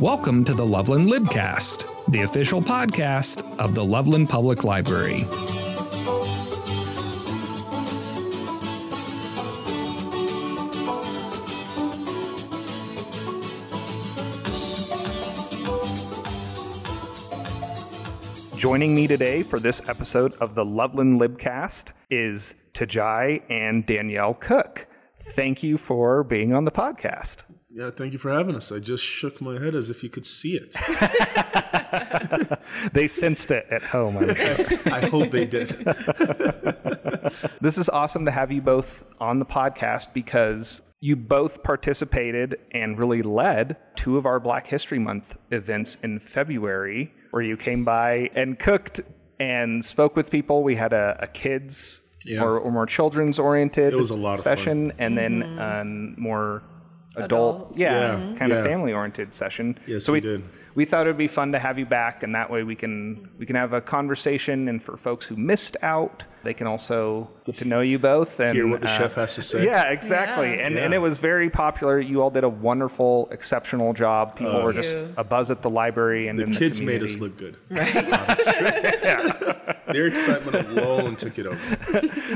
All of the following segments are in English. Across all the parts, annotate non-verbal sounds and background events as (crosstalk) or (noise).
Welcome to the Loveland Libcast, the official podcast of the Loveland Public Library. Joining me today for this episode of the Loveland Libcast is Tajahi and Danielle Cooke. Thank you for being on the podcast. Yeah, thank you for having us. I just shook my head as if you could see it. (laughs) They sensed it at home, I'm sure. (laughs) I hope they did. (laughs) This is awesome to have you both on the podcast because you both participated and really led two of our Black History Month events in February, where you came by and cooked and spoke with people. We had a, a kids Yeah. or, or more children's oriented It was a lot of fun. session, and then mm-hmm. a more adult, Adult. yeah, Yeah. kind of family oriented session. Yes, so we we did. we thought it would be fun to have you back, and that way we can we can have a conversation. And for folks who missed out, they can also get to know you both and Hear what the uh, chef has to say. Yeah, exactly. Yeah. And and it was very popular. You all did a wonderful, exceptional job. People were just you. a buzz at the library and The in the kids made us look good. (laughs) Their excitement alone took it over.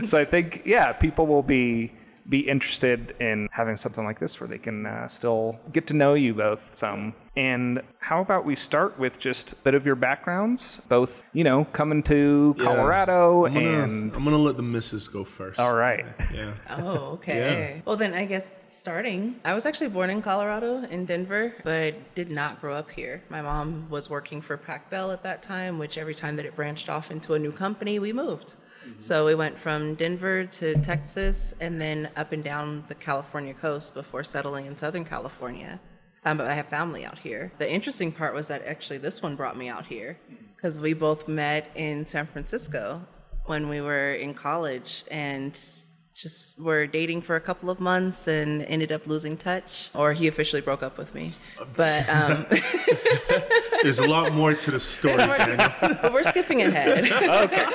(laughs) So I think yeah, people will be be interested in having something like this where they can uh, still get to know you both some. And how about we start with just a bit of your backgrounds, both you know coming to Yeah. Colorado I'm gonna, and I'm gonna let the missus go first. all right. Yeah. (laughs) Oh, okay. Yeah. Well, then I guess starting. I was actually born in Colorado, in Denver, but did not grow up here. My mom was working for Pac Bell at that time, which every time that it branched off into a new company, we moved. So we went from Denver to Texas and then up and down the California coast before settling in Southern California. Um, but I have family out here. The interesting part was that actually this one brought me out here because we both met in San Francisco when we were in college and just were dating for a couple of months and ended up losing touch or he officially broke up with me but (laughs) um (laughs) There's a lot more to the story. Danielle. but (laughs) we're skipping ahead okay.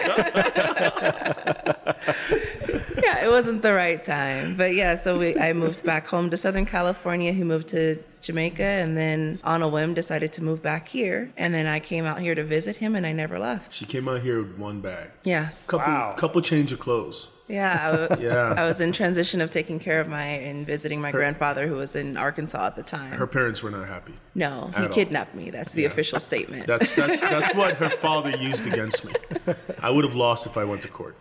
yeah it wasn't the right time but yeah so we i moved back home to southern california he moved to jamaica and then on a whim decided to move back here and then i came out here to visit him and i never left She came out here with one bag. yes Couple, Wow. couple change of clothes. Yeah, I, w- Yeah. I was in transition of taking care of my and visiting my grandfather who was in Arkansas at the time. Her parents were not happy. no, he all. kidnapped me. That's the official statement. That's that's (laughs) that's what her father used against me. I would have lost if I went to court.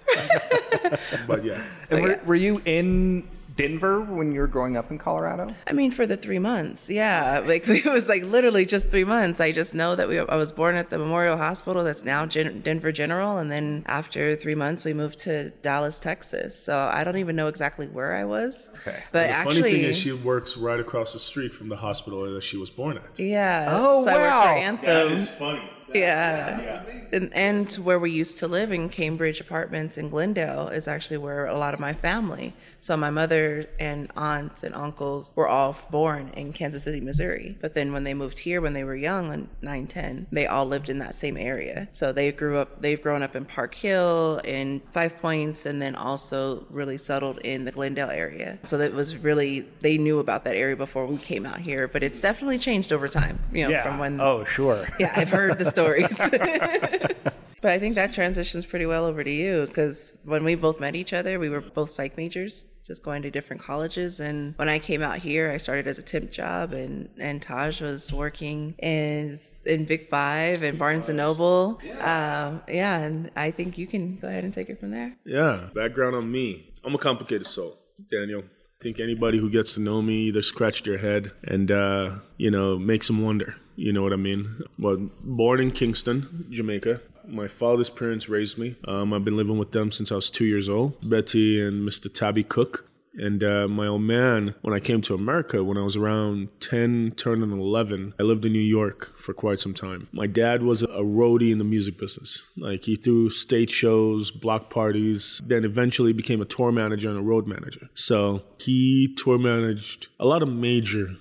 But yeah. And were, yeah. were you in Denver when you were growing up in Colorado? I mean, for the three months, yeah, like (laughs) it was like literally just three months. I just know that we. I was born at the Memorial Hospital, that's now Gen- Denver General, and then after three months, we moved to Dallas, Texas. So I don't even know exactly where I was. Okay. but The actually, funny thing is, she works right across the street from the hospital that she was born at. yeah. Oh, so I work wow. for Anthem. is funny. Yeah. And, and where we used to live in Cambridge Apartments in Glendale is actually where a lot of my family. So my mother and aunts and uncles were all born in Kansas City, Missouri. But then when they moved here when they were young, and 9, 10, they all lived in that same area. So they grew up, they've grown up in Park Hill, in Five Points, and then also really settled in the Glendale area. So that was really, they knew about that area before we came out here. But it's definitely changed over time, you know, from when oh, sure. yeah, I've heard the (laughs) stories. (laughs) (laughs) but I think that transitions pretty well over to you because when we both met each other, we were both psych majors, just going to different colleges. And when I came out here, I started as a temp job, and and Taj was working in in Big Five and Barnes and Noble. Yeah. Um, yeah, and I think you can go ahead and take it from there. Yeah, background on me. I'm a complicated soul, Danielle. I think anybody who gets to know me either scratch their head and, uh, you know, makes them wonder. You know what I mean? Well, born in Kingston, Jamaica. My father's parents raised me. Um, I've been living with them since I was two years old. Betty and Mr. Tabby Cooke. And uh, my old man, when I came to America, when I was around 10, turning 11, I lived in New York for quite some time. My dad was a roadie in the music business. Like he threw stage shows, block parties, then eventually became a tour manager and a road manager. So he tour managed a lot of major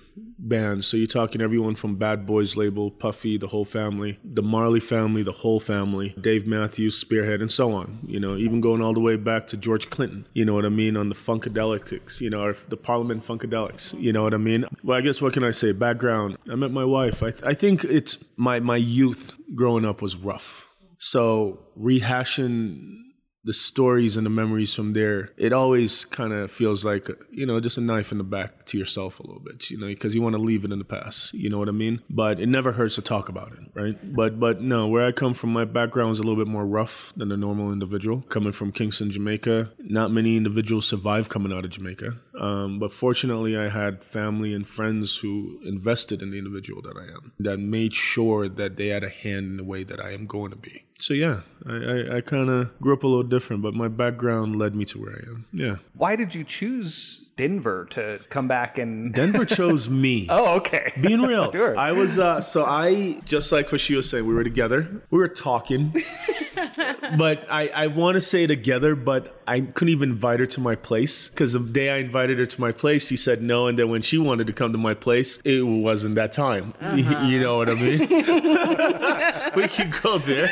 bands. So you're talking everyone from Bad Boys label, Puffy, the whole family, the Marley family, the whole family, Dave Matthews, Spearhead, and so on. You know, even going all the way back to George Clinton. You know what I mean on the Funkadelics. You know, or the Parliament Funkadelics. You know what I mean. Well, I guess what can I say? Background. I met my wife. I, th- I think it's my my youth growing up was rough. So rehashing the stories and the memories from there, it always kind of feels like, you know, just a knife in the back to yourself a little bit, you know, because you want to leave it in the past. You know what I mean? But it never hurts to talk about it, right? But but no, where I come from, my background is a little bit more rough than a normal individual. Coming from Kingston, Jamaica, not many individuals survive coming out of Jamaica. Um, but fortunately, I had family and friends who invested in the individual that I am, that made sure that they had a hand in the way that I am going to be. So yeah, I, I, I kind of grew up a little different, but my background led me to where I am. Yeah. Why did you choose Denver to come back and? (laughs) Denver chose me. oh, okay. Being real, (laughs) Sure. I was uh, so I just like what she was saying. We were together. We were talking, (laughs) (laughs) but I I want to say together, but I couldn't even invite her to my place because the day I invited her to my place, she said no, and then when she wanted to come to my place, it wasn't that time. (laughs) Uh-huh. you know what I mean? (laughs) we can go there.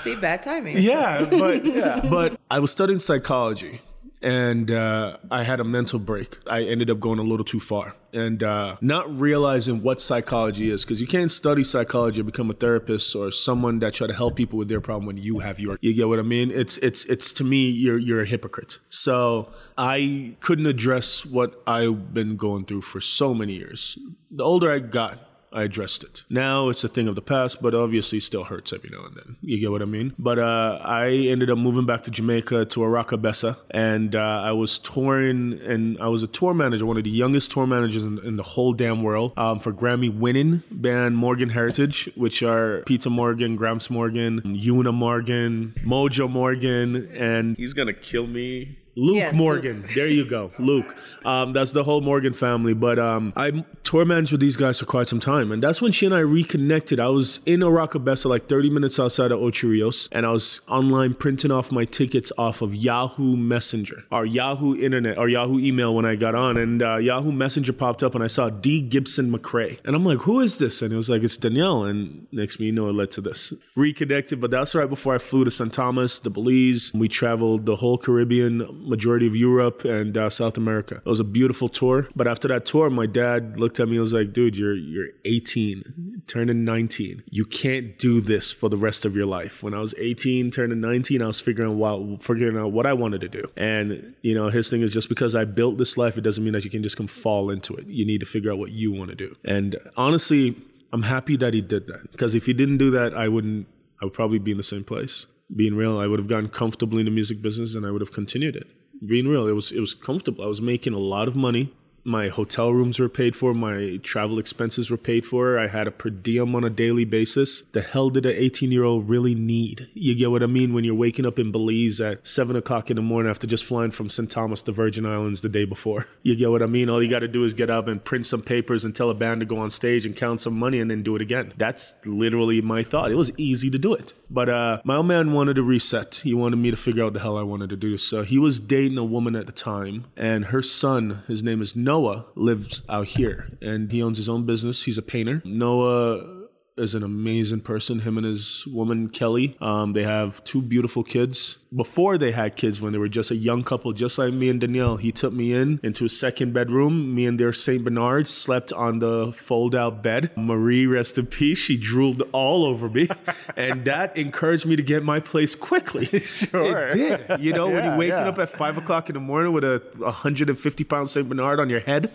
See, bad timing. Yeah, but but I was studying psychology and uh, I had a mental break. I ended up going a little too far and uh, not realizing what psychology is because you can't study psychology or become a therapist or someone that try to help people with their problem when you have your. You get what I mean? It's it's it's to me you're you're a hypocrite. So I couldn't address what I've been going through for so many years. The older I got, I addressed it. Now it's a thing of the past, but obviously still hurts every now and then. You get what I mean? But uh, I ended up moving back to Jamaica to Oracabessa, and uh, I was touring, and I was a tour manager, one of the youngest tour managers in, in the whole damn world um, for Grammy winning band Morgan Heritage, which are Peter Morgan, Gramps Morgan, Una Morgan, Mojo Morgan, and he's gonna kill me. Luke Yes, Morgan. There you go, Luke. Um, that's the whole Morgan family. But um, I tour managed with these guys for quite some time, and that's when she and I reconnected. I was in Oracabessa, like 30 minutes outside of Ocho Rios, and I was online printing off my tickets off of Yahoo Messenger, or Yahoo Internet, or Yahoo Email when I got on, and uh, Yahoo Messenger popped up, and I saw D Gibson McCrae, and I'm like, who is this? And it was like, it's Danielle, and next me, you know, it led to this. Reconnected, but that's right before I flew to San Thomas, the Belize. We traveled the whole Caribbean majority of Europe and uh, South America. It was a beautiful tour. But after that tour, my dad looked at me and was like, dude, you're you're 18, turning 19. You can't do this for the rest of your life. When I was 18, turning 19, I was figuring out figuring out what I wanted to do. And you know, his thing is just because I built this life, it doesn't mean that you can just come fall into it. You need to figure out what you want to do. And honestly, I'm happy that he did that because if he didn't do that, I wouldn't. I would probably be in the same place. Being real, I would have gotten comfortably in the music business and I would have continued it being real, it was it was comfortable. I was making a lot of money. My hotel rooms were paid for. My travel expenses were paid for. I had a per diem on a daily basis. The hell did an 18 year old really need? You get what I mean? When you're waking up in Belize at 7 o'clock in the morning after just flying from St. Thomas to Virgin Islands the day before. (laughs) You get what I mean? All you got to do is get up and print some papers and tell a band to go on stage and count some money and then do it again. That's literally my thought. It was easy to do it. But uh, my old man wanted to reset. He wanted me to figure out the hell I wanted to do. So he was dating a woman at the time, and her son, his name is Noah, lives out here, and he owns his own business. He's a painter. Noah is an amazing person. Him and his woman Kelly. Um, they have two beautiful kids. Before they had kids, when they were just a young couple, just like me and Danielle, he took me in into a second bedroom. Me and their Saint Bernard slept on the fold-out bed. Marie, rest in peace. She drooled all over me, (laughs) and that encouraged me to get my place quickly. (laughs) Sure. It did. You know, when you're waking yeah. up at five o'clock in the morning with a 150 pound Saint Bernard on your head,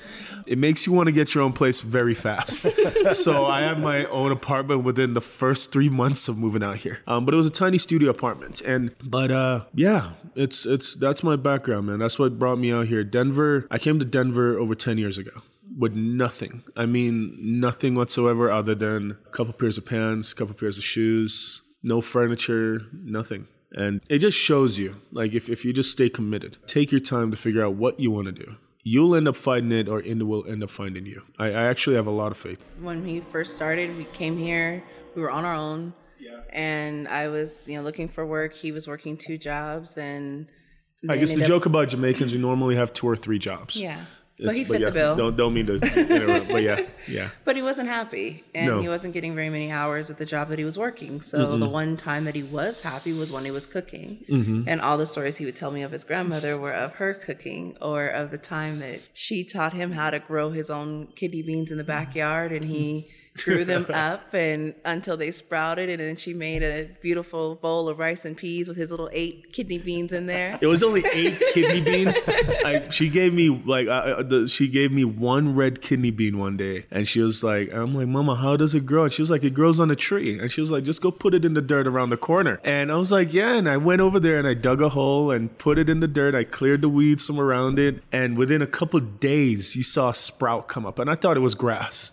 it makes you want to get your own place very fast. (laughs) so I had my own apartment within the first three months of moving out here. Um, but it was a tiny studio apartment, and but uh, Uh, yeah, it's it's that's my background, man. That's what brought me out here. Denver. I came to Denver over 10 years ago. With nothing. I mean, nothing whatsoever other than a couple pairs of pants, a couple pairs of shoes, no furniture, nothing. And it just shows you, like, if, if you just stay committed, take your time to figure out what you want to do. You'll end up finding it, or it will end up finding you. I, I actually have a lot of faith. When we first started, we came here. We were on our own, and I was, you know, looking for work. He was working two jobs, and I guess the up- joke about Jamaicans, we normally have two or three jobs. Yeah. So he but fit yeah, the bill. Don't don't mean to interrupt, but yeah, (laughs) yeah. But he wasn't happy, and No. he wasn't getting very many hours at the job that he was working. So the one time that he was happy was when he was cooking, Mm-hmm. and all the stories he would tell me of his grandmother were of her cooking, or of the time that she taught him how to grow his own kidney beans in the backyard, and he grew (laughs) them up and until they sprouted, and then she made a beautiful bowl of rice and peas with his little eight kidney beans in there. It was only eight (laughs) kidney beans. I, she gave me like uh, the, she gave me one red kidney bean one day, and she was like, "I'm like, Mama, how does it grow?" And she was like, "It grows on a tree." And she was like, "Just go put it in the dirt around the corner." And I was like, "Yeah." And I went over there and I dug a hole and put it in the dirt. I cleared the weeds from around it, and within a couple days, you saw a sprout come up, and I thought it was grass.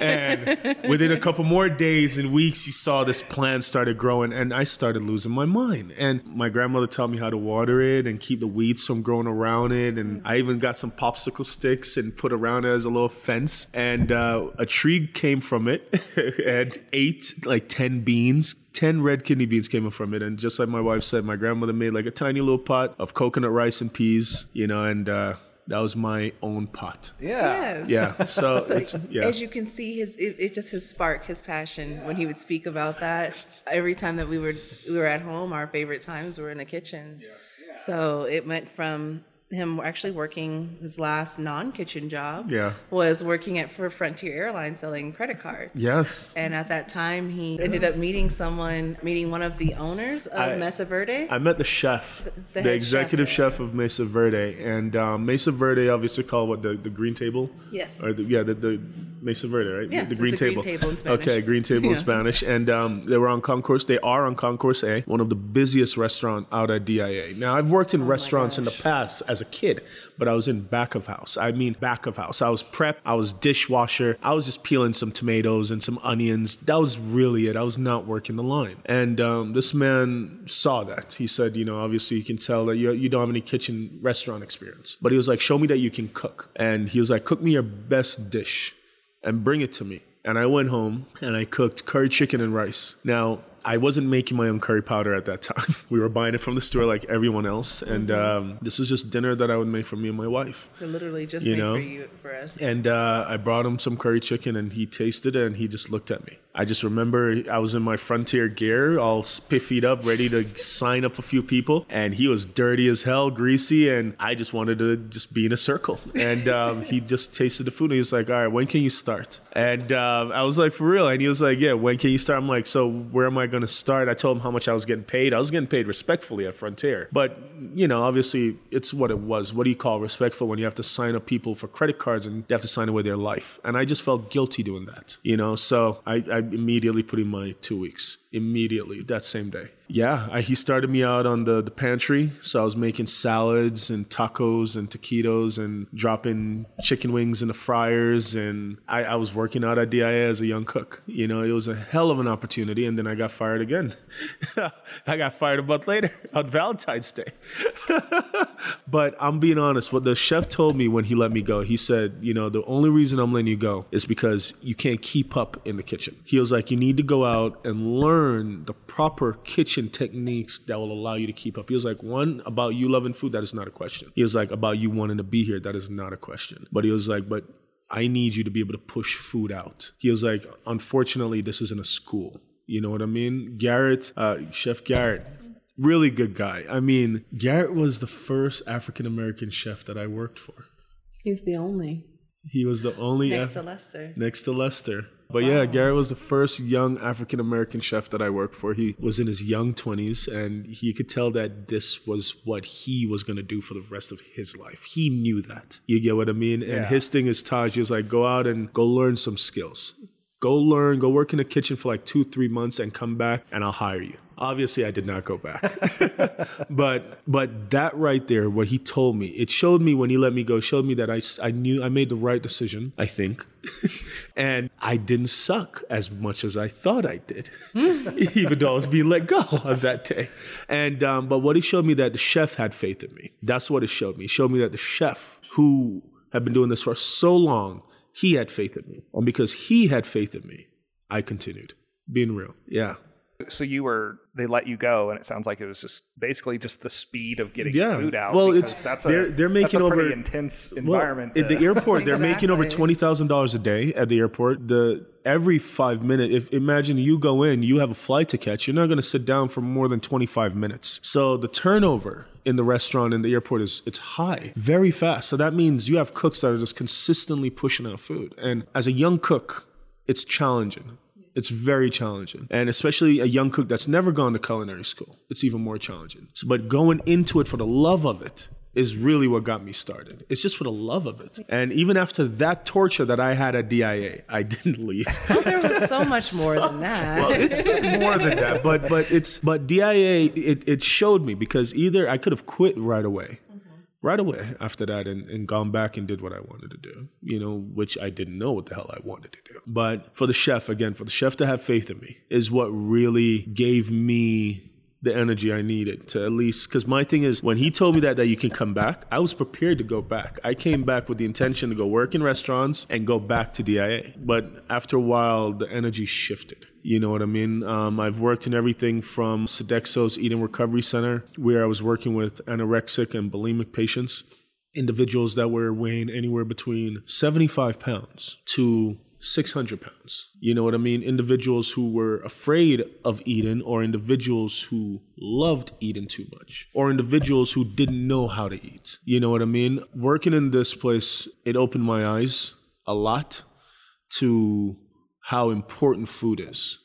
And within a couple more days and weeks, you saw this plant started growing, and I started losing my mind. And my grandmother taught me how to water it and keep the weeds from growing around it. And I even got some popsicle sticks and put around it as a little fence. And uh, a tree came from it (laughs) and ate like 10 beans. 10 red kidney beans came from it. And just like my wife said, my grandmother made like a tiny little pot of coconut rice and peas, you know, and uh, that was my own pot. Yeah. Yes. Yeah. So, (laughs) So it's, yeah. as you can see, his it, it just his spark, his passion when he would speak about that. Every time that we were we were at home, our favorite times were in the kitchen. Yeah. So it went from him actually working his last non-kitchen job. Yeah. was working at for Frontier Airlines selling credit cards. Yes. And at that time, he ended up meeting someone, meeting one of the owners of I- Mesa Verde. I met the chef, the the, head executive chef, chef, of Mesa Verde, and um, Mesa Verde obviously called what the, the green table. Yes. Or the, yeah, the, the Mesa Verde, right? Yes, the green the green table. table in Spanish. Okay, green table in (laughs) Spanish, and um, they were on Concourse. They are on Concourse A, one of the busiest restaurant out at DIA. Now I've worked in restaurants in the Oh past as a kid, but I was in back of house. I mean back of house. I was prep. I was dishwasher. I was just peeling some tomatoes and some onions. That was really it. I was not working the line. And um, this man saw that. He said, you know, obviously you can tell that you, you don't have any kitchen restaurant experience. But he was like, show me that you can cook. And he was like, cook me your best dish and bring it to me. And I went home and I cooked curry chicken and rice. Now, I wasn't making my own curry powder at that time. (laughs) We were buying it from the store like everyone else. And um, this was just dinner that I would make for me and my wife. They literally just You know? for you for us. And uh, I brought him some curry chicken, and he tasted it, and he just looked at me. I just remember I was in my frontier gear, all spiffied up, ready to sign up a few people, and he was dirty as hell, greasy, and I just wanted to just be in a circle. And um, he just tasted the food, and he was like, "All right, when can you start?" And um, I was like, "For real?" And he was like, "Yeah, when can you start?" I'm like, "So where am I going to start?" I told him how much I was getting paid. I was getting paid respectfully at Frontier, but you know, obviously, it's what it was. What do you call respectful when you have to sign up people for credit cards and they have to sign away their life? And I just felt guilty doing that, you know. So I, I immediately put in my two weeks immediately that same day. Yeah, I, he started me out on the, the pantry. So I was making salads and tacos and taquitos and dropping chicken wings in the fryers. And I, I was working out at DIA as a young cook. You know, it was a hell of an opportunity. And then I got fired again. (laughs) I got fired a month later on Valentine's Day. (laughs) but I'm being honest. What the chef told me when he let me go, he said, you know, the only reason I'm letting you go is because you can't keep up in the kitchen. He was like, you need to go out and learn the proper kitchen techniques that will allow you to keep up. He was like, one, about you loving food, that is not a question. He was like, about you wanting to be here, that is not a question. But he was like, but I need you to be able to push food out. He was like, unfortunately, this isn't a school. You know what I mean? Garrett, uh, Chef Garrett, really good guy. I mean, Garrett was the first African American chef that I worked for. He's the only He was the only next Af- to Lester. next to Lester. But yeah, Garrett was the first young African American chef that I worked for. He was in his young 20s and he could tell that this was what he was going to do for the rest of his life. He knew that. You get what I mean? And Yeah. his thing is Taj, he was like, go out and go learn some skills. Go learn, go work in the kitchen for like two, three months and come back and I'll hire you. Obviously, I did not go back. (laughs) but but that right there, what he told me, it showed me when he let me go, showed me that I, I knew I made the right decision, I think. (laughs) and I didn't suck as much as I thought I did, (laughs) even though I was being let go on that day. And um, but what he showed me that the chef had faith in me. That's what it showed me. It showed me that the chef who had been doing this for so long, he had faith in me. And because he had faith in me, I continued. Being real. Yeah. So you were they let you go, and it sounds like it was just basically just the speed of getting Yeah. food out. Well, it's- that's a they're- they're that's making a pretty over- intense Well, environment. at the to- airport, they're making over twenty thousand dollars a day at the airport. The every five minutes, if imagine you go in, you have a flight to catch. You're not going to sit down for more than twenty five minutes. So the turnover in the restaurant in the airport is it's high, very fast. So that means you have cooks that are just consistently pushing out food. And as a young cook, it's challenging. It's very challenging. And especially a young cook that's never gone to culinary school, it's even more challenging. So, but going into it for the love of it is really what got me started. It's just for the love of it. And even after that torture that I had at DIA, I (laughs) didn't leave. (laughs) Oh, there was so (laughs) much more than that. well, it's been more than that, but but it's but DIA it, it showed me because either I could have quit right away. Right away after that, and, and gone back and did what I wanted to do, you know, which I didn't know what the hell I wanted to do. But for the chef, again, for the chef to have faith in me is what really gave me the energy I needed to at least because my thing is when he told me that that you can come back, I was prepared to go back. I came back with the intention to go work in restaurants and go back to DIA. But after a while, the energy shifted. You know what I mean? Um, I've worked in everything from Sodexo's Eating Recovery Center, where I was working with anorexic and bulimic patients, individuals that were weighing anywhere between 75 pounds to 600 pounds. You know what I mean? Individuals who were afraid of eating, or individuals who loved eating too much, or individuals who didn't know how to eat. You know what I mean? Working in this place, it opened my eyes a lot to how important food is.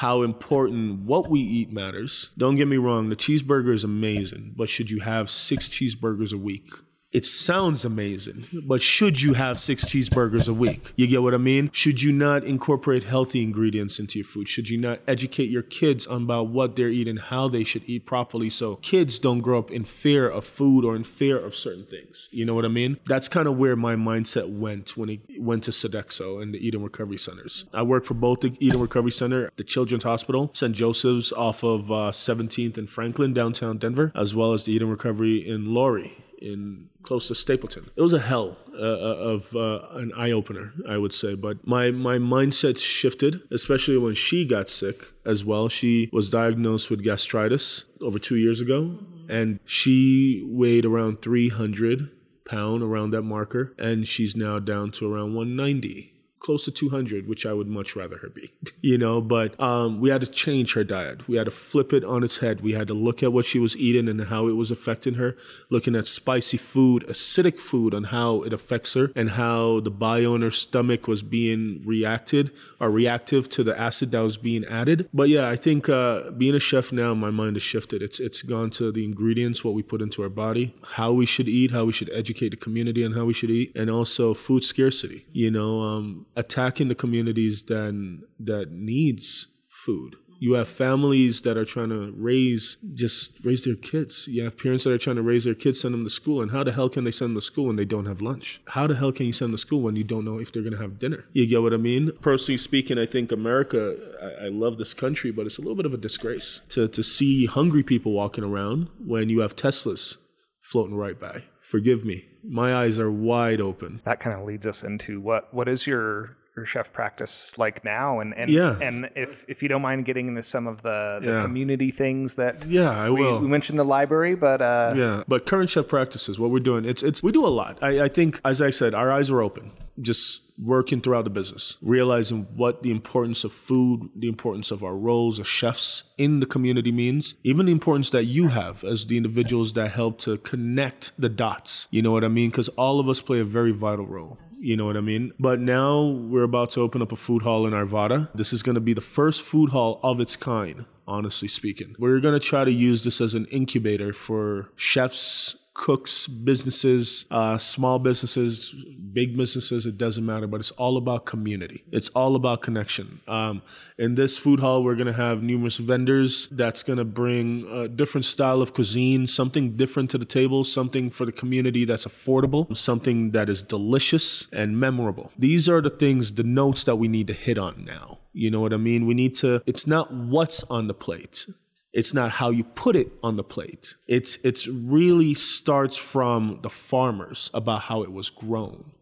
How important what we eat matters. Don't get me wrong, the cheeseburger is amazing, but should you have six cheeseburgers a week? It sounds amazing, but should you have six cheeseburgers a week? You get what I mean? Should you not incorporate healthy ingredients into your food? Should you not educate your kids on about what they're eating, how they should eat properly so kids don't grow up in fear of food or in fear of certain things? You know what I mean? That's kind of where my mindset went when it went to Sodexo and the Eating Recovery Centers. I work for both the Eating Recovery Center, the Children's Hospital, St. Joseph's off of uh, 17th and Franklin, downtown Denver, as well as the Eden Recovery in Lowry in close to Stapleton. It was a hell uh, of uh, an eye opener, I would say. But my my mindset shifted, especially when she got sick as well. She was diagnosed with gastritis over two years ago, and she weighed around 300 pound around that marker, and she's now down to around 190 close to 200 which i would much rather her be (laughs) you know but um, we had to change her diet. We had to flip it on its head. We had to look at what she was eating and how it was affecting her looking at spicy food acidic food and how it affects her and how the bio in her stomach was being reacted or reactive to the acid that was being added. But yeah i think uh, being a chef now my mind has shifted. It's it's gone to the ingredients what we put into our body how we should eat how we should educate the community on how we should eat and also food scarcity you know um, attacking the communities that that needs food. You have families that are trying to raise just raise their kids. You have parents that are trying to raise their kids, send them to school. And how the hell can they send them to school when they don't have lunch? How the hell can you send them to school when you don't know if they're going to have dinner? You get what I mean? Personally speaking, I think America. I, I love this country, but it's a little bit of a disgrace to to see hungry people walking around when you have Teslas floating right by. Forgive me, my eyes are wide open. that kind of leads us into what what is your your chef practice like now and and Yeah. and if if you don't mind getting into some of the, the Yeah. community things that Yeah, I we, will. we mentioned the library but uh Yeah, but current chef practices, what we're doing, it's it's we do a lot. I, I think, as I said, our eyes are open, just working throughout the business, realizing what the importance of food, the importance of our roles as chefs in the community means, even the importance that you have as the individuals that help to connect the dots. You know what I mean? Because all of us play a very vital role. You know what I mean? But now we're about to open up a food hall in Arvada. This is going to be the first food hall of its kind honestly speaking. We're going to try to use this as an incubator for chefs, cooks, businesses, uh, small businesses, big businesses, it doesn't matter, but it's all about community. It's all about connection. Um, in this food hall, we're going to have numerous vendors that's going to bring a different style of cuisine, something different to the table, something for the community that's affordable, something that is delicious and memorable. These are the things, the notes that we need to hit on now. You know what I mean? We need to, it's not what's on the plate. It's not how you put it on the plate. It's it's really starts from the farmers about how it was grown,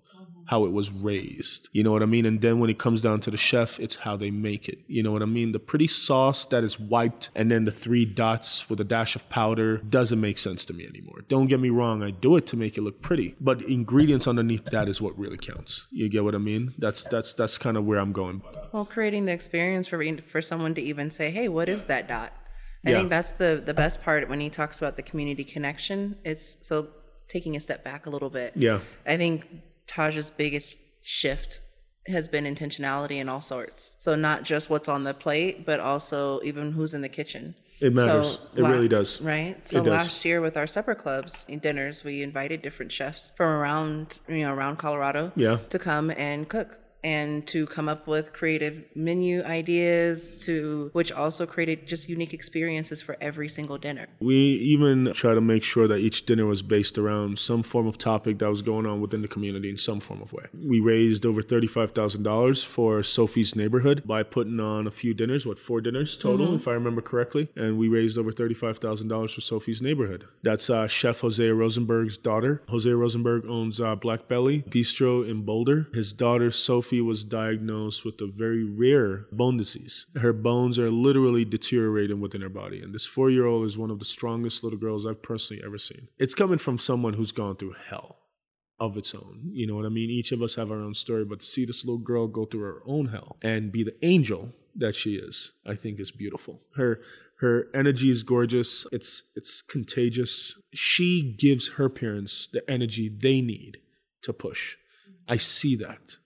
how it was raised. You know what I mean? And then when it comes down to the chef, it's how they make it. You know what I mean? The pretty sauce that is wiped and then the three dots with a dash of powder doesn't make sense to me anymore. Don't get me wrong, I do it to make it look pretty, but ingredients underneath that is what really counts. You get what I mean? That's that's that's kind of where I'm going. Well, creating the experience for for someone to even say, "Hey, what is that dot?" I Yeah. think that's the the best part when he talks about the community connection. It's so taking a step back a little bit. Yeah. I think Taj's biggest shift has been intentionality in all sorts. So not just what's on the plate, but also even who's in the kitchen. It matters. So It really does. Right. So It does. last year with our supper clubs and dinners, we invited different chefs from around you know around Colorado Yeah. to come and cook and to come up with creative menu ideas to which also created just unique experiences for every single dinner. We even try to make sure that each dinner was based around some form of topic that was going on within the community in some form of way. We raised over $35,000 for Sophie's neighborhood by putting on a few dinners, what, four dinners total, if I remember correctly. And we raised over $35,000 for Sophie's neighborhood. That's uh, Chef Hosea Rosenberg's daughter. Jose Rosenberg owns uh, Black Belly Bistro in Boulder. His daughter, Sophie, was diagnosed with a very rare bone disease. Her bones are literally deteriorating within her body. And this four year old is one of the strongest little girls I've personally ever seen. It's coming from someone who's gone through hell of its own. You know what I mean? Each of us have our own story, but to see this little girl go through her own hell and be the angel that she is, I think is beautiful. Her her energy is gorgeous. It's it's contagious. She gives her parents the energy they need to push. I see that.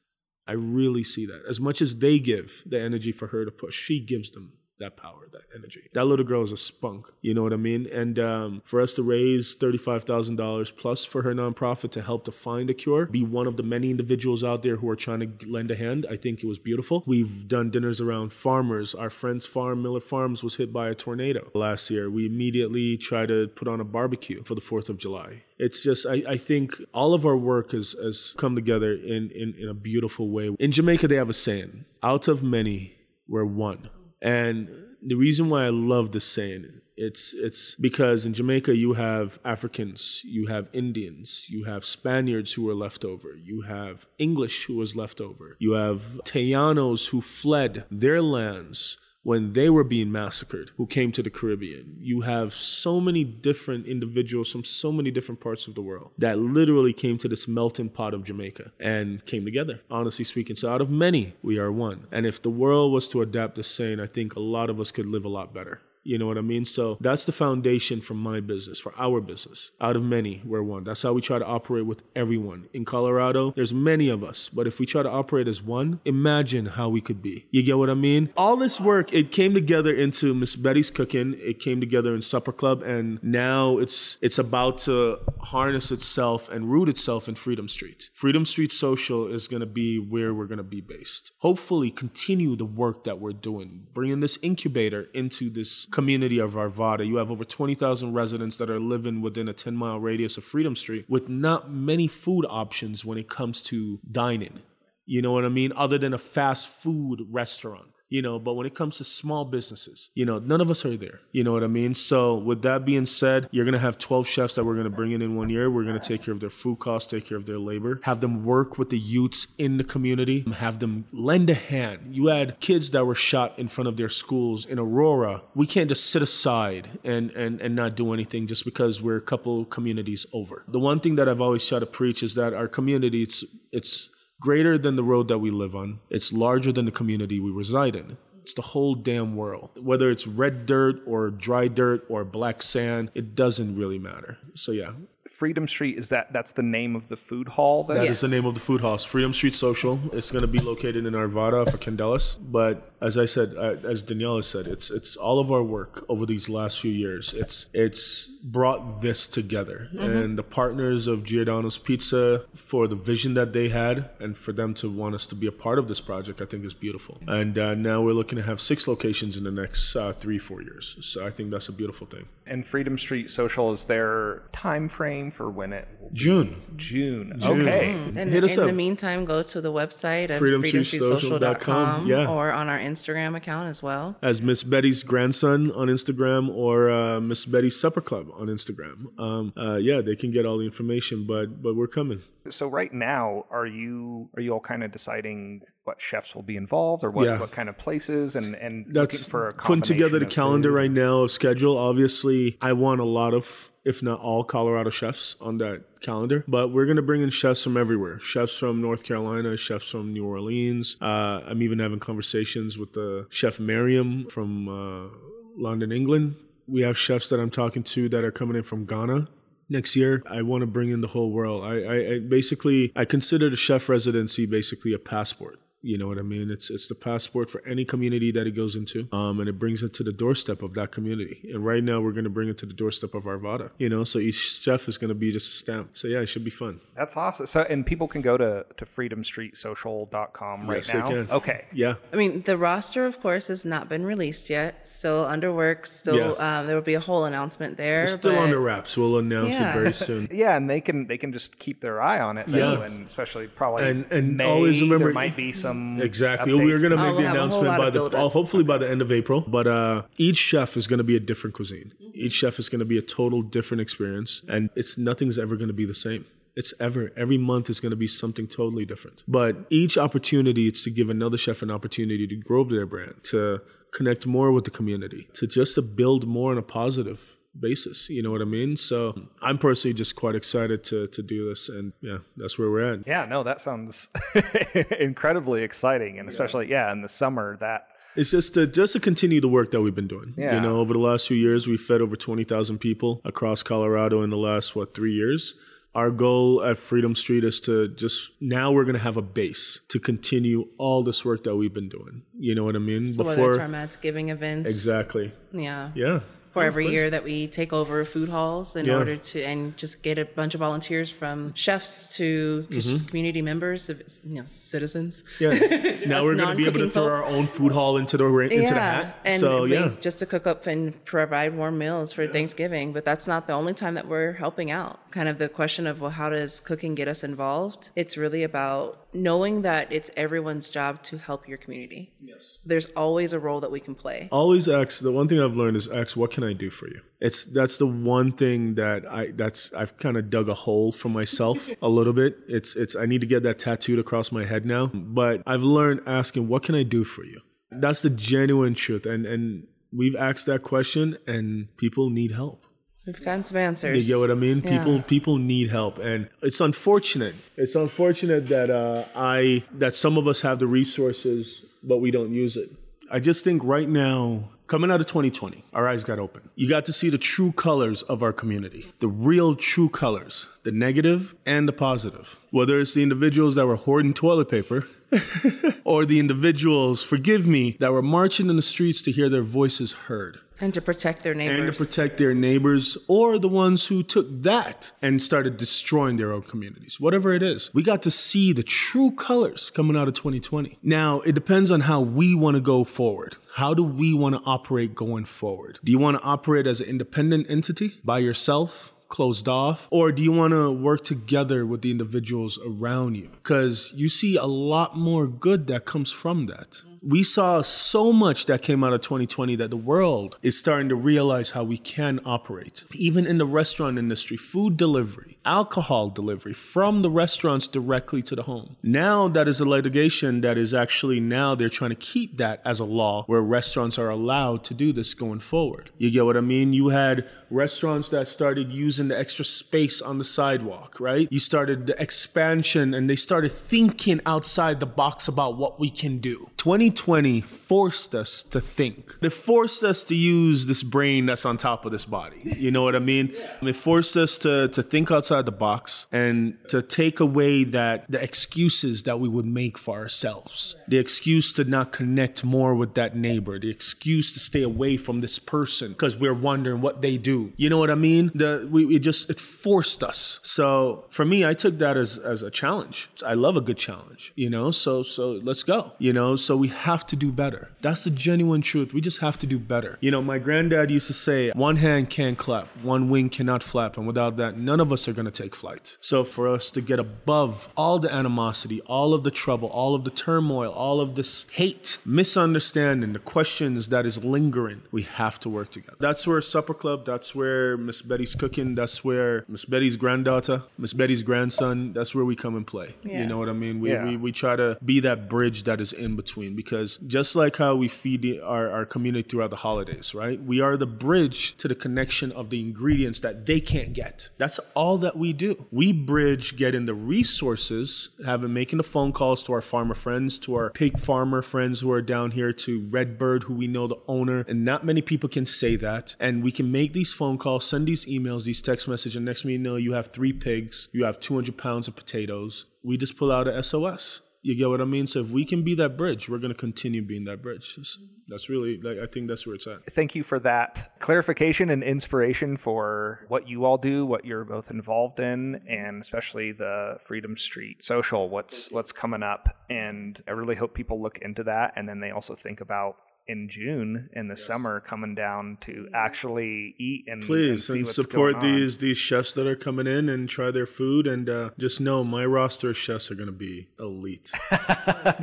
I really see that. As much as they give the energy for her to push, she gives them that power, that energy. That little girl is a spunk. You know what I mean? And um, for us to raise thirty-five thousand dollars plus for her nonprofit to help to find a cure, be one of the many individuals out there who are trying to lend a hand, I think it was beautiful. We've done dinners around farmers. Our friend's farm, Miller Farms, was hit by a tornado last year. We immediately tried to put on a barbecue for the Fourth of July. It's just I, I think all of our work has, has come together in, in, in a beautiful way. In Jamaica, they have a saying: "Out of many, we're one." And the reason why I love this saying, it's it's because in Jamaica you have Africans, you have Indians, you have Spaniards who were left over, you have English who was left over, you have Tainos who fled their lands when they were being massacred who came to the Caribbean. You have so many different individuals from so many different parts of the world that literally came to this melting pot of Jamaica and came together, honestly speaking. So, out of many, we are one. And if the world was to adapt this saying, I think a lot of us could live a lot better. You know what I mean? So that's the foundation for my business, for our business. Out of many, we're one. That's how we try to operate with everyone. In Colorado, there's many of us, but if we try to operate as one, imagine how we could be. You get what I mean? All this work, it came together into Miss Betty's cooking. It came together in Supper Club, and now it's it's about to harness itself and root itself in Freedom Street. Freedom Street Social is going to be where we're going to be based. Hopefully, continue the work that we're doing, bringing this incubator into this community of Arvada. You have over 20,000 residents that are living within a 10 mile radius of Freedom Street with not many food options when it comes to dining. You know what I mean? Other than a fast food restaurant. You know, but when it comes to small businesses, you know, none of us are there. You know what I mean? So, with that being said, you're gonna have 12 chefs that we're gonna bring in in one year. We're gonna take care of their food costs, take care of their labor, have them work with the youths in the community, have them lend a hand. You had kids that were shot in front of their schools in Aurora. We can't just sit aside and and and not do anything just because we're a couple communities over. The one thing that I've always tried to preach is that our community, it's it's greater than the road that we live on. It's larger than the community we reside in. It's the whole damn world. Whether it's red dirt or dry dirt or black sand, it doesn't really matter. So yeah, Freedom Street is that that's the name of the food hall that that is Yes. the name of the food house, Freedom Street Social. It's going to be located in Arvada for Candelas. But as I said, uh, as Daniela said, it's it's all of our work over these last few years. It's it's brought this together, and the partners of Giordano's Pizza for the vision that they had, and for them to want us to be a part of this project, I think is beautiful. And uh, now we're looking to have six locations in the next uh, three four years. So I think that's a beautiful thing. and Freedom Street Social is their time frame for when it will be June. June. Okay. And Hit us in up. the meantime, go to the website at freedomstreetsocial.com, freedomstreetsocial.com yeah. or on our Instagram account as well. as Miss Betty's grandson on Instagram or uh, Miss Betty's Supper Club on Instagram. Um, uh, yeah, they can get all the information, but but we're coming. so right now, are you are you all kind of deciding what chefs will be involved or what, Yeah. what kind of places and and That's looking for a putting together the calendar food? right now of schedule. Obviously, I want a lot of, if not all, Colorado chefs on that calendar. But we're gonna bring in chefs from everywhere. Chefs from North Carolina, chefs from New Orleans. Uh, I'm even having conversations with the chef Miriam from uh, London, England. We have chefs that I'm talking to that are coming in from Ghana. Next year, I want to bring in the whole world. I, I, I basically I consider the chef residency basically a passport. You know what I mean? It's it's the passport for any community that it goes into, um, and it brings it to the doorstep of that community. And right now, we're going to bring it to the doorstep of Arvada. You know, so each chef is going to be just a stamp. So yeah, it should be fun. That's awesome. So and people can go to to freedomstreetsocial.com right Yes, they now. can. Okay. Yeah, I mean, the roster, of course, has not been released yet. Still under work. Still, Yeah. um, there will be a whole announcement there. it's still but- under wraps. We'll announce Yeah. it very (laughs) soon. Yeah, and they can they can just keep their eye on it though, Yes. and especially probably And- and May, always remember- there might be some Exactly. We're going to Oh, make we'll the have a whole announcement by the build-up. oh, hopefully by the end of April. But uh, each chef is going to be a different cuisine. Each chef is going to be a total different experience, and it's nothing's ever going to be the same. It's ever every month is going to be something totally different. But each opportunity is to give another chef an opportunity to grow their brand, to connect more with the community, to just to build more on a positive basis. You know what I mean? So I'm personally just quite excited to to do this, and yeah, that's where we're at. Yeah, no, that sounds (laughs) incredibly exciting, and especially yeah, in the summer that It's just to just to continue the work that we've been doing. Yeah. You know, over the last few years, we've fed over twenty thousand people across Colorado in the last what three years. Our goal at Freedom Street is to just now we're gonna have a base to continue all this work that we've been doing. You know what I mean? So whether it's our Matt's giving events. exactly. Yeah. Yeah. For every year that we take over food halls in Yeah. order to and just get a bunch of volunteers from chefs to just mm-hmm. community members you know citizens. Yeah. (laughs) now we're gonna be able to throw folk. our own food hall into the into the hat. and so we- yeah. just to cook up and provide warm meals for Thanksgiving. But that's not the only time that we're helping out. Kind of the question of well, how does cooking get us involved? It's really about knowing that it's everyone's job to help your community. Yes. There's always a role that we can play. always ask the one thing i've learned is ask what can i do for you it's that's the one thing that i that's i've kind of dug a hole for myself (laughs) a little bit it's it's i need to get that tattooed across my head now but i've learned asking what can i do for you that's the genuine truth and and we've asked that question and people need help We've gotten some answers. you get what I mean? Yeah. People people need help, and it's unfortunate. It's unfortunate that uh, I that some of us have the resources, but we don't use it. I just think right now, coming out of 2020, our eyes got open. You got to see the true colors of our community, the real true colors, the negative and the positive. Whether it's the individuals that were hoarding toilet paper. (laughs) or the individuals, forgive me, that were marching in the streets to hear their voices heard and to protect their neighbors. and to protect their neighbors or the ones who took that and started destroying their own communities. Whatever it is, we got to see the true colors coming out of 2020. Now, it depends on how we want to go forward. How do we want to operate going forward? Do you want to operate as an independent entity by yourself? Closed off, or do you want to work together with the individuals around you? Because you see a lot more good that comes from that. We saw so much that came out of 2020 that the world is starting to realize how we can operate. Even in the restaurant industry, food delivery, alcohol delivery from the restaurants directly to the home. Now that is a litigation that is actually now they're trying to keep that as a law where restaurants are allowed to do this going forward. You get what I mean? You had restaurants that started using the extra space on the sidewalk, right? You started the expansion and they started thinking outside the box about what we can do. 2020 forced us to think. It forced us to use this brain that's on top of this body. You know what I mean? It forced us to, to think outside the box and to take away that the excuses that we would make for ourselves. The excuse to not connect more with that neighbor, the excuse to stay away from this person because we're wondering what they do. You know what I mean? The we it just it forced us. So for me, I took that as as a challenge. I love a good challenge, you know. So so let's go. You know, so we have to do better. That's the genuine truth. We just have to do better. You know, my granddad used to say, one hand can't clap, one wing cannot flap. And without that, none of us are going to take flight. So for us to get above all the animosity, all of the trouble, all of the turmoil, all of this hate, misunderstanding, the questions that is lingering, we have to work together. That's where Supper Club, that's where Miss Betty's cooking, that's where Miss Betty's granddaughter, Miss Betty's grandson, that's where we come and play. You know what I mean? We, Yeah. we, we try to be that bridge that is in between because just like how we feed our, our community throughout the holidays, right? We are the bridge to the connection of the ingredients that they can't get. That's all that we do. We bridge getting the resources, having making the phone calls to our farmer friends, to our pig farmer friends who are down here, to Redbird, who we know the owner, and not many people can say that. And we can make these phone calls, send these emails, these text messages, and next thing you know you have three pigs, you have 200 pounds of potatoes. We just pull out a SOS. You get what I mean? So if we can be that bridge, we're going to continue being that bridge. That's- That's really, like, I think that's where it's at. Thank you for that clarification and inspiration for what you all do, what you're both involved in, and especially the Freedom Street Social. What's what's coming up, and I really hope people look into that, and then they also think about in June in the summer coming down to actually eat and, and Please see and what's support going on. these these chefs that are coming in and try their food and uh, just know my roster of chefs are going to be elite. (laughs)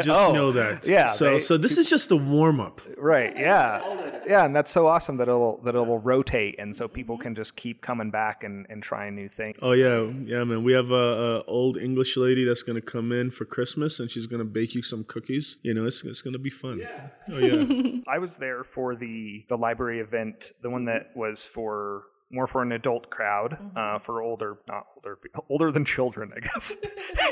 just Oh, know that. yeah, So they- so this is just a warm up. Right. Yeah. Yeah, and that's so awesome that it'll that it'll rotate, and so people can just keep coming back and, and trying new things. Oh yeah, yeah, man. We have a, a old English lady that's gonna come in for Christmas, and she's gonna bake you some cookies. You know, it's it's gonna be fun. Yeah. Oh yeah. (laughs) (laughs) I was there for the the library event, the one that was for more for an adult crowd, uh, for older, not older, (laughs) older than children, I guess.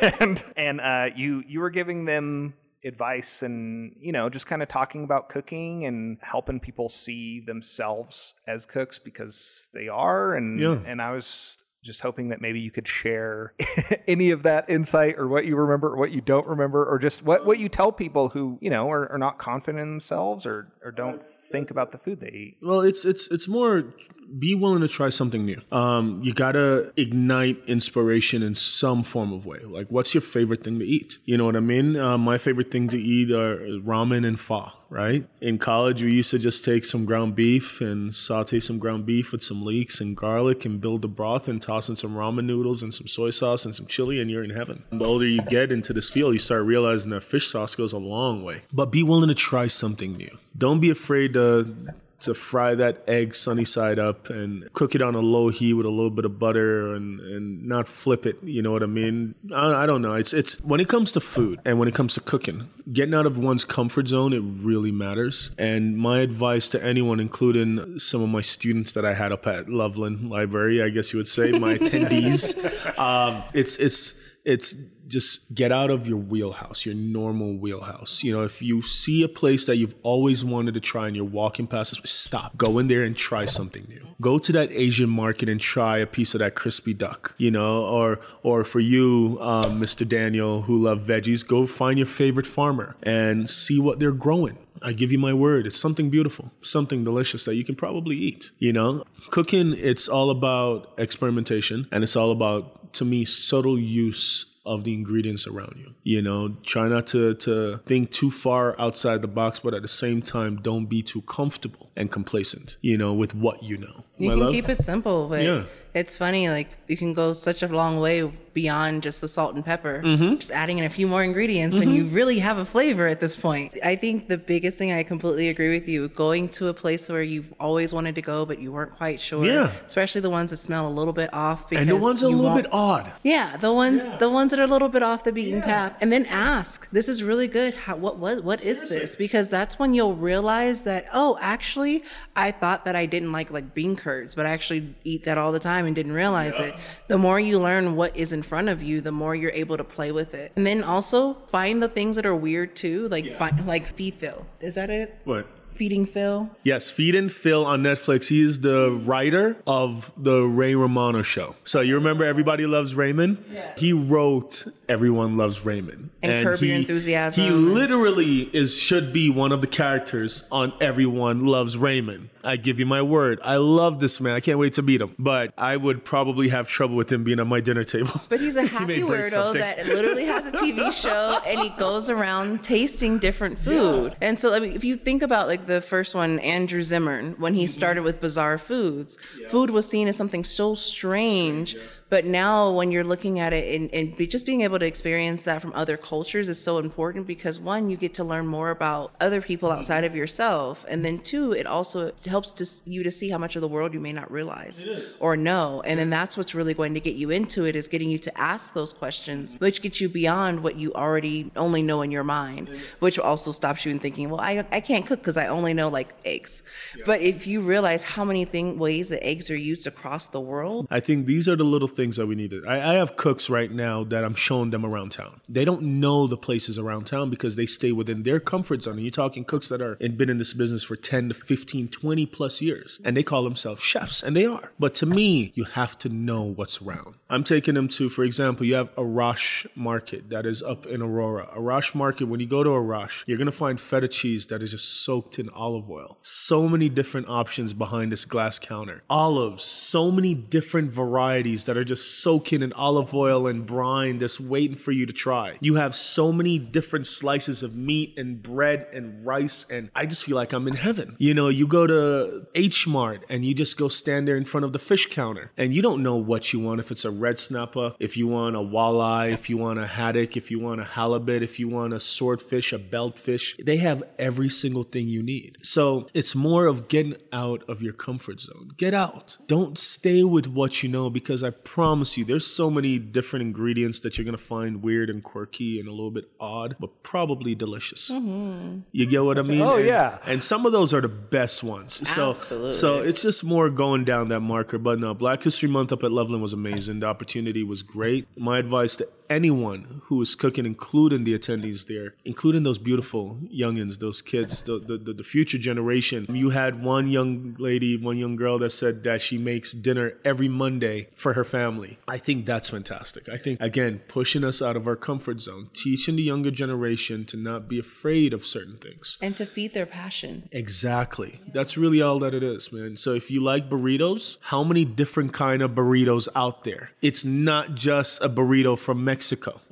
(laughs) and and uh, you you were giving them advice and you know just kind of talking about cooking and helping people see themselves as cooks because they are and Yeah. and I was just hoping that maybe you could share (laughs) any of that insight or what you remember or what you don't remember or just what, what you tell people who you know are, are not confident in themselves or, or don't think about the food they eat Well, it's it's it's more be willing to try something new. Um, you gotta ignite inspiration in some form of way. Like, what's your favorite thing to eat? You know what I mean? Uh, my favorite thing to eat are ramen and pho. Right? In college, we used to just take some ground beef and saute some ground beef with some leeks and garlic and build the broth and toss in some ramen noodles and some soy sauce and some chili, and you're in heaven. The older you get into this field, you start realizing that fish sauce goes a long way. But be willing to try something new. Don't be afraid to to fry that egg sunny side up and cook it on a low heat with a little bit of butter and, and not flip it. You know what I mean? I, I don't know. It's it's when it comes to food and when it comes to cooking, getting out of one's comfort zone it really matters. And my advice to anyone, including some of my students that I had up at Loveland Library, I guess you would say, my (laughs) attendees, um, it's it's it's just get out of your wheelhouse, your normal wheelhouse. You know, if you see a place that you've always wanted to try and you're walking past it, stop. Go in there and try something new. Go to that Asian market and try a piece of that crispy duck, you know, or or for you, um, Mr. Daniel, who love veggies, go find your favorite farmer and see what they're growing. I give you my word, it's something beautiful, something delicious that you can probably eat. You know, cooking, it's all about experimentation and it's all about, to me, subtle use of the ingredients around you. You know, try not to, to think too far outside the box, but at the same time, don't be too comfortable and complacent, you know, with what you know. You My can love? keep it simple, but Yeah. It's funny. Like you can go such a long way beyond just the salt and pepper. Mm-hmm. Just adding in a few more ingredients, and you really have a flavor at this point. I think the biggest thing I completely agree with you. Going to a place where you've always wanted to go, but you weren't quite sure. Yeah. Especially the ones that smell a little bit off. Because and the ones a little bit odd. Yeah, the ones the ones that are a little bit off the beaten path, and then ask. This is really good. How, what was what is this? Because that's when you'll realize that oh, actually, I thought that I didn't like like bean curds, but I actually eat that all the time and didn't realize it. The more you learn what is in front of you, the more you're able to play with it. And then also find the things that are weird too, like find, like feed Phil. Is that it? What? Feeding Phil. Yes, Feed and Phil on Netflix. He is the writer of the Ray Romano show. So you remember Everybody Loves Raymond? Yeah. He wrote Everyone Loves Raymond. And Curb Your he, Enthusiasm. He literally is should be one of the characters on Everyone Loves Raymond. I give you my word. I love this man. I can't wait to meet him. But I would probably have trouble with him being at my dinner table. (laughs) But he's a (laughs) happy break weirdo something. that literally has a TV (laughs) show and he goes around tasting different food. And so, I mean, if you think about like the first one, Andrew Zimmern, when he mm-hmm. started with Bizarre Foods, food was seen as something so strange. But now, when you're looking at it and, and be, just being able to experience that from other cultures is so important because one, you get to learn more about other people outside of yourself, and then two, it also helps to, you to see how much of the world you may not realize or know. And then that's what's really going to get you into it is getting you to ask those questions, which gets you beyond what you already only know in your mind, which also stops you in thinking, well, I, I can't cook because I only know like eggs. But if you realize how many thing, ways that eggs are used across the world, I think these are the little things that we needed. I, I have cooks right now that I'm showing them around town. They don't know the places around town because they stay within their comfort zone. And you're talking cooks that are and been in this business for 10 to 15, 20 plus years. And they call themselves chefs, and they are. But to me, you have to know what's around. I'm taking them to, for example, you have Arash Market that is up in Aurora. Arash Market, when you go to Arash, you're gonna find feta cheese that is just soaked in olive oil. So many different options behind this glass counter. Olives, so many different varieties that are just soaking in olive oil and brine, just waiting for you to try. You have so many different slices of meat and bread and rice, and I just feel like I'm in heaven. You know, you go to H Mart and you just go stand there in front of the fish counter, and you don't know what you want. If it's a red snapper, if you want a walleye, if you want a haddock, if you want a halibut, if you want a swordfish, a beltfish, they have every single thing you need. So it's more of getting out of your comfort zone. Get out. Don't stay with what you know because I promise you, there's so many different ingredients that you're gonna find weird and quirky and a little bit odd, but probably delicious. Mm-hmm. You get what I mean? Oh, And- yeah. And some of those are the best ones. So, Absolutely. so it's just more going down that marker. But no, Black History Month up at Loveland was amazing. Opportunity was great. My advice to anyone who is cooking, including the attendees there, including those beautiful youngins, those kids, the, the, the, the future generation. You had one young lady, one young girl that said that she makes dinner every Monday for her family. I think that's fantastic. I think, again, pushing us out of our comfort zone, teaching the younger generation to not be afraid of certain things. and to feed their passion. Exactly. That's really all that it is, man. So if you like burritos, how many different kind of burritos out there? It's not just a burrito from Mexico.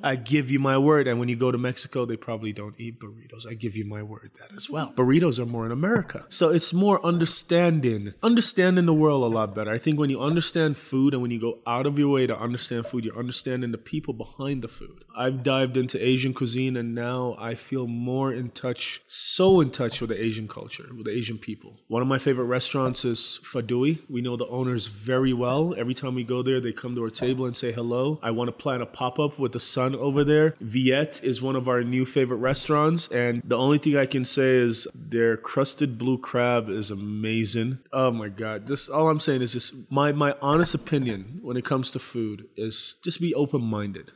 I give you my word. And when you go to Mexico, they probably don't eat burritos. I give you my word that as well. Burritos are more in America. So it's more understanding, understanding the world a lot better. I think when you understand food and when you go out of your way to understand food, you're understanding the people behind the food. I've dived into Asian cuisine and now I feel more in touch, so in touch with the Asian culture, with the Asian people. One of my favorite restaurants is Fadui. We know the owners very well. Every time we go there, they come to our table and say hello. I want to plan a pop up with the sun over there. Viet is one of our new favorite restaurants. And the only thing I can say is their crusted blue crab is amazing. Oh my God. Just all I'm saying is just my, my honest opinion when it comes to food is just be open minded.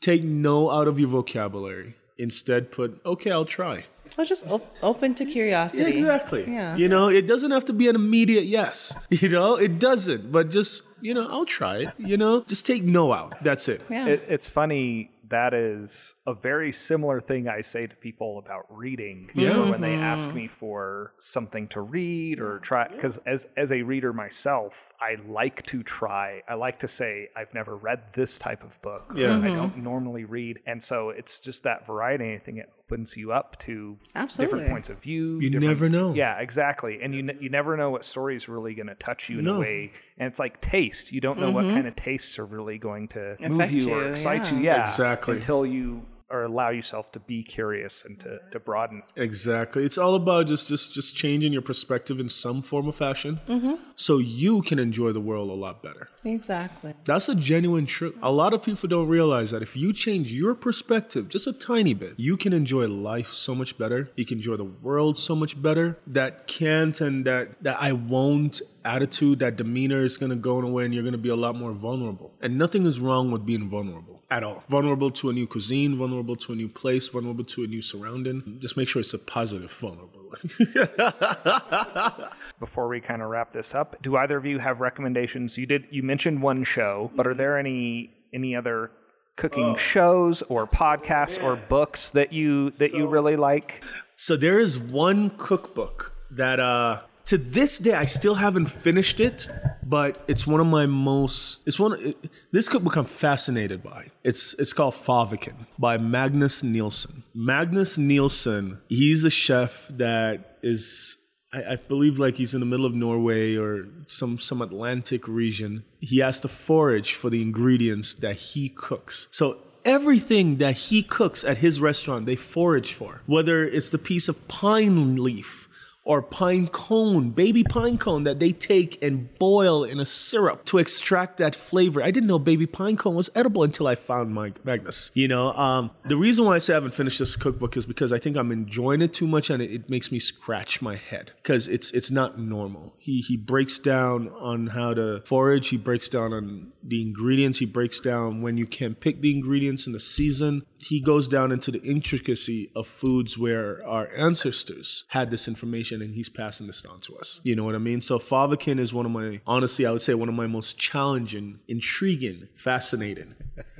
Take no out of your vocabulary. Instead, put, okay, I'll try. Well, just op- open to curiosity. Exactly. Yeah. You know, it doesn't have to be an immediate yes. (laughs) You know, it doesn't. But just, you know, I'll try it. You know, just take no out. That's it. Yeah. It, it's funny. That is a very similar thing I say to people about reading. Yeah. When they mm-hmm. ask me for something to read or try, because as as a reader myself, I like to try. I like to say I've never read this type of book. or Yeah. I mm-hmm. don't normally read, and so it's just that variety. I think it opens you up to Absolutely. different points of view. You never know. Yeah, exactly. And you ne- you never know what story is really going to touch you in No. a way. And it's like taste. You don't know what mm-hmm. kind of tastes are really going to move Affect you, or excite yeah. you. Yeah, Exactly. Until you or allow yourself to be curious and to, to broaden. Exactly. It's all about just just just changing your perspective in some form or fashion, mm-hmm. so you can enjoy the world a lot better. Exactly. That's a genuine truth. A lot of people don't realize that if you change your perspective just a tiny bit, you can enjoy life so much better. You can enjoy the world so much better. That can't and that that I won't attitude, that demeanor is gonna go away, and you're gonna be a lot more vulnerable. And nothing is wrong with being vulnerable at all. Vulnerable to a new cuisine, vulnerable to a new place, vulnerable to a new surrounding. Just make sure it's a positive vulnerability. (laughs) Before we kind of wrap this up, do either of you have recommendations? You did you mentioned one show, but are there any any other cooking shows or podcasts or books that you that you really like? So there is one cookbook that uh, to this day, I still haven't finished it, but it's one of my most. It's one. It, this cookbook I'm fascinated by. It's it's called Fäviken by Magnus Nilsson. Magnus Nilsson. He's a chef that is. I, I believe like he's in the middle of Norway or some some Atlantic region. He has to forage for the ingredients that he cooks. So everything that he cooks at his restaurant, they forage for. Whether it's the piece of pine leaf or pine cone, baby pine cone that they take and boil in a syrup to extract that flavor. I didn't know baby pine cone was edible until I found my Magnus. You know, um, the reason why I say I haven't finished this cookbook is because I think I'm enjoying it too much and it, it makes me scratch my head because it's it's not normal. He he breaks down on how to forage. He breaks down on the ingredients. He breaks down when you can pick the ingredients in the season. He goes down into the intricacy of foods where our ancestors had this information and he's passing this on to us. You know what I mean? So Fäviken is one of my, honestly, I would say one of my most challenging, intriguing, fascinating. (laughs)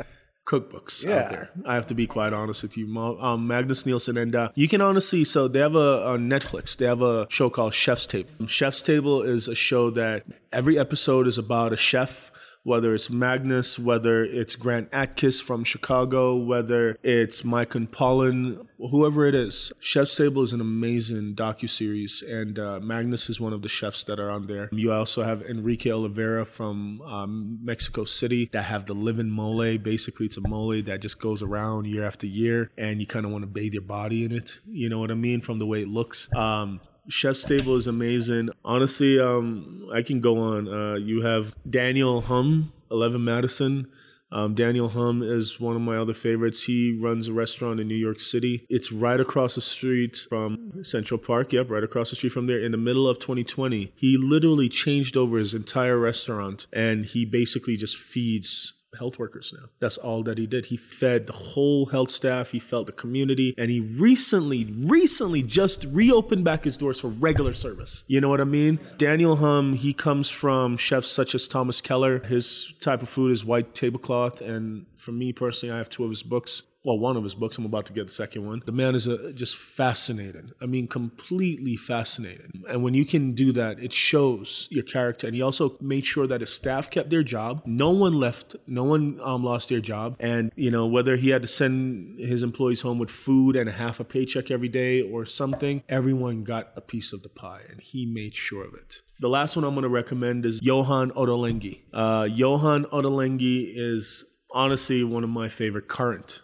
cookbooks Yeah. out there. I have to be quite honest with you. Um, Magnus Nilsson, and uh, you can honestly, so they have a on Netflix. They have a show called Chef's Table. Chef's Table is a show that every episode is about a chef. Whether it's Magnus, whether it's Grant Achatz from Chicago, whether it's Mike and Paulin, whoever it is, Chef's Table is an amazing docu series, and uh, Magnus is one of the chefs that are on there. You also have Enrique Olvera from um, Mexico City that have the living mole. Basically, it's a mole that just goes around year after year, and you kind of want to bathe your body in it. You know what I mean? From the way it looks. Um, Chef's Table is amazing. Honestly, um, I can go on. Uh, you have Daniel Humm, Eleven Madison. Um, Daniel Humm is one of my other favorites. He runs a restaurant in New York City. It's right across the street from Central Park. Yep, right across the street from there. In the middle of 2020, he literally changed over his entire restaurant and he basically just feeds health workers now. That's all that he did. He fed the whole health staff, he fed the community, and he recently, recently just reopened back his doors for regular service. You know what I mean? Daniel Humm, he comes from chefs such as Thomas Keller. His type of food is white tablecloth, and for me personally, I have two of his books well, one of his books. I'm about to get the second one. The man is a, just fascinating. I mean, completely fascinating. And when you can do that, it shows your character. And he also made sure that his staff kept their job. No one left. No one um, lost their job. And you know, whether he had to send his employees home with food and a half a paycheck every day or something, everyone got a piece of the pie, and he made sure of it. The last one I'm going to recommend is Yotam Ottolenghi. Uh, Yotam Ottolenghi is honestly one of my favorite current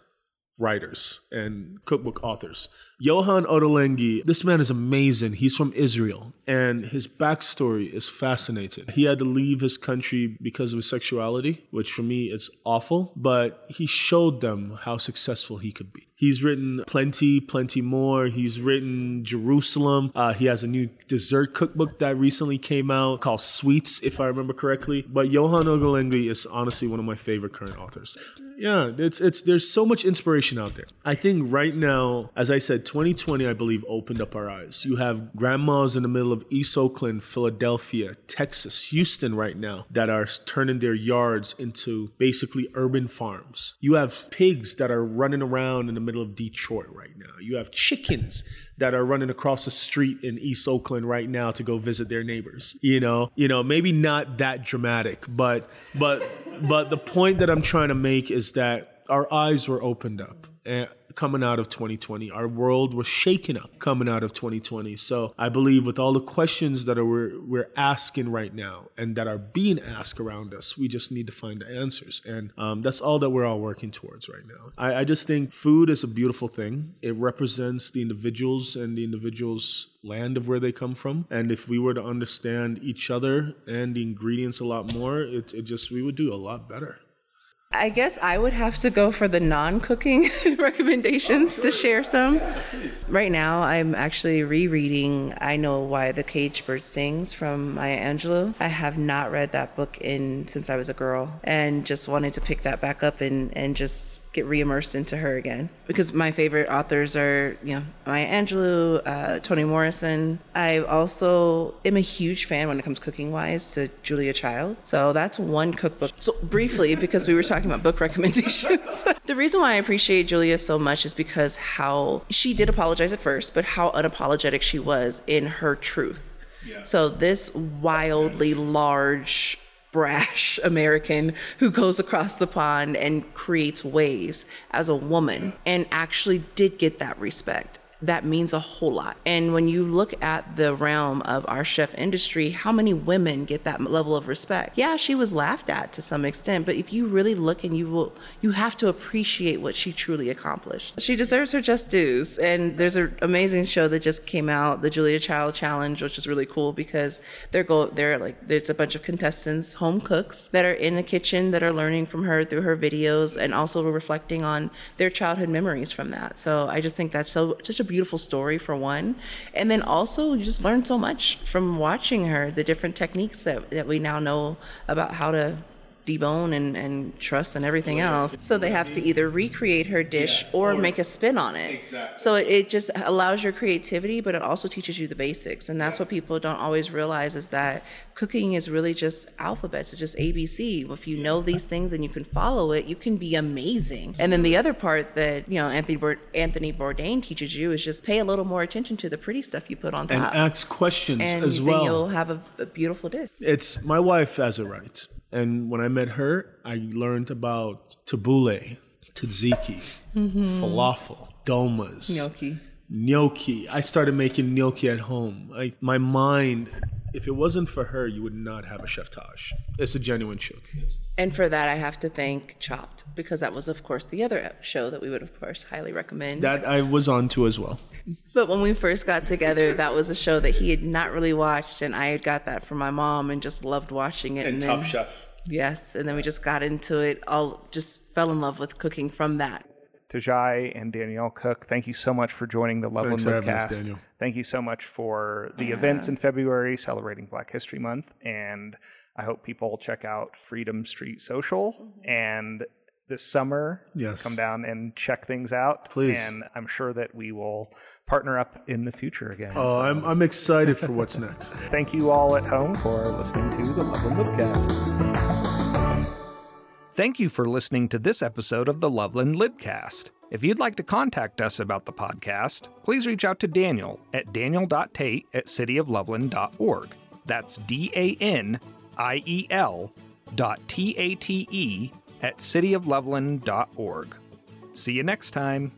writers and cookbook authors. Yotam Ottolenghi, this man is amazing. He's from Israel, and his backstory is fascinating. He had to leave his country because of his sexuality, which for me is awful, but he showed them how successful he could be. He's written plenty, plenty more. He's written Jerusalem. Uh, he has a new dessert cookbook that recently came out called Sweets, if I remember correctly. But Yotam Ottolenghi is honestly one of my favorite current authors. Yeah, it's it's there's so much inspiration out there. I think right now, as I said, 2020 I believe opened up our eyes. You have grandmas in the middle of East Oakland, Philadelphia, Texas, Houston right now that are turning their yards into basically urban farms. You have pigs that are running around in the middle of Detroit right now. You have chickens that are running across the street in East Oakland right now to go visit their neighbors. You know, you know, maybe not that dramatic, but but but the point that I'm trying to make is that our eyes were opened up. And coming out of 2020. Our world was shaken up coming out of 2020. So I believe with all the questions that are, we're, we're asking right now and that are being asked around us, we just need to find the answers. And um, that's all that we're all working towards right now. I, I just think food is a beautiful thing. It represents the individuals and the individuals' land of where they come from. And if we were to understand each other and the ingredients a lot more, it, it just, we would do a lot better. I guess I would have to go for the non cooking (laughs) recommendations to share some. Right now, I'm actually rereading I Know Why the Caged Bird Sings from Maya Angelou. I have not read that book in since I was a girl and just wanted to pick that back up and, and just get re immersed into her again. Because my favorite authors are, you know, Maya Angelou, uh, Toni Morrison. I also am a huge fan when it comes cooking wise to Julia Child. So that's one cookbook. So briefly, because we were talking about book (laughs) recommendations, (laughs) the reason why I appreciate Julia so much is because how she did apologize at first, but how unapologetic she was in her truth. So this wildly large brash American who goes across the pond and creates waves as a woman and actually did get that respect that means a whole lot. And when you look at the realm of our chef industry, how many women get that level of respect? Yeah, she was laughed at to some extent, but if you really look and you will, you have to appreciate what she truly accomplished. She deserves her just dues. And there's an amazing show that just came out, the Julia Child Challenge, which is really cool because they're go, they're like, there's a bunch of contestants, home cooks that are in the kitchen that are learning from her through her videos and also reflecting on their childhood memories from that. So I just think that's so such a beautiful story for one. And then also you just learn so much from watching her, the different techniques that, that we now know about how to debone and, and truss and everything else. So they have to either recreate her dish or, make a spin on it. Exactly. So it, it just allows your creativity, but it also teaches you the basics. And that's what people don't always realize is that cooking is really just alphabets. It's just ABC. If you know these things and you can follow it, you can be amazing. And then the other part that, you know, Anthony, Bour- Anthony Bourdain teaches you is just pay a little more attention to the pretty stuff you put on top. And ask questions and as then well. you'll have a, a beautiful dish. It's my wife has it right. And when I met her, I learned about tabbouleh, tzatziki, mm-hmm. falafel, dolmas, Gnocchi. gnocchi. I started making gnocchi at home. Like my mind, if it wasn't for her, you would not have a chef Taj. It's a genuine show. And for that, I have to thank Chopped because that was, of course, the other show that we would, of course, highly recommend. That I was on to as well. But when we first got together, that was a show that he had not really watched, and I had got that from my mom and just loved watching it. And then, Top Chef. Yes, and then we just got into it. All just fell in love with cooking from that. Tajahi and Danielle Cooke, thank you so much for joining the Loveland Thanks for having us, Thank you so much for the events in February celebrating Black History Month. And I hope people check out Freedom Street Social. Mm-hmm. And this summer, Yes. come down and check things out. Please. And I'm sure that we will partner up in the future again. Oh, I'm, I'm excited for what's next. (laughs) Thank you all at home for listening to the Loveland Libcast. Thank you for listening to this episode of the Loveland Libcast. If you'd like to contact us about the podcast, please reach out to Daniel at daniel.tate at cityofloveland.org. That's D A N I E L dot T A T E at cityofloveland.org. See you next time.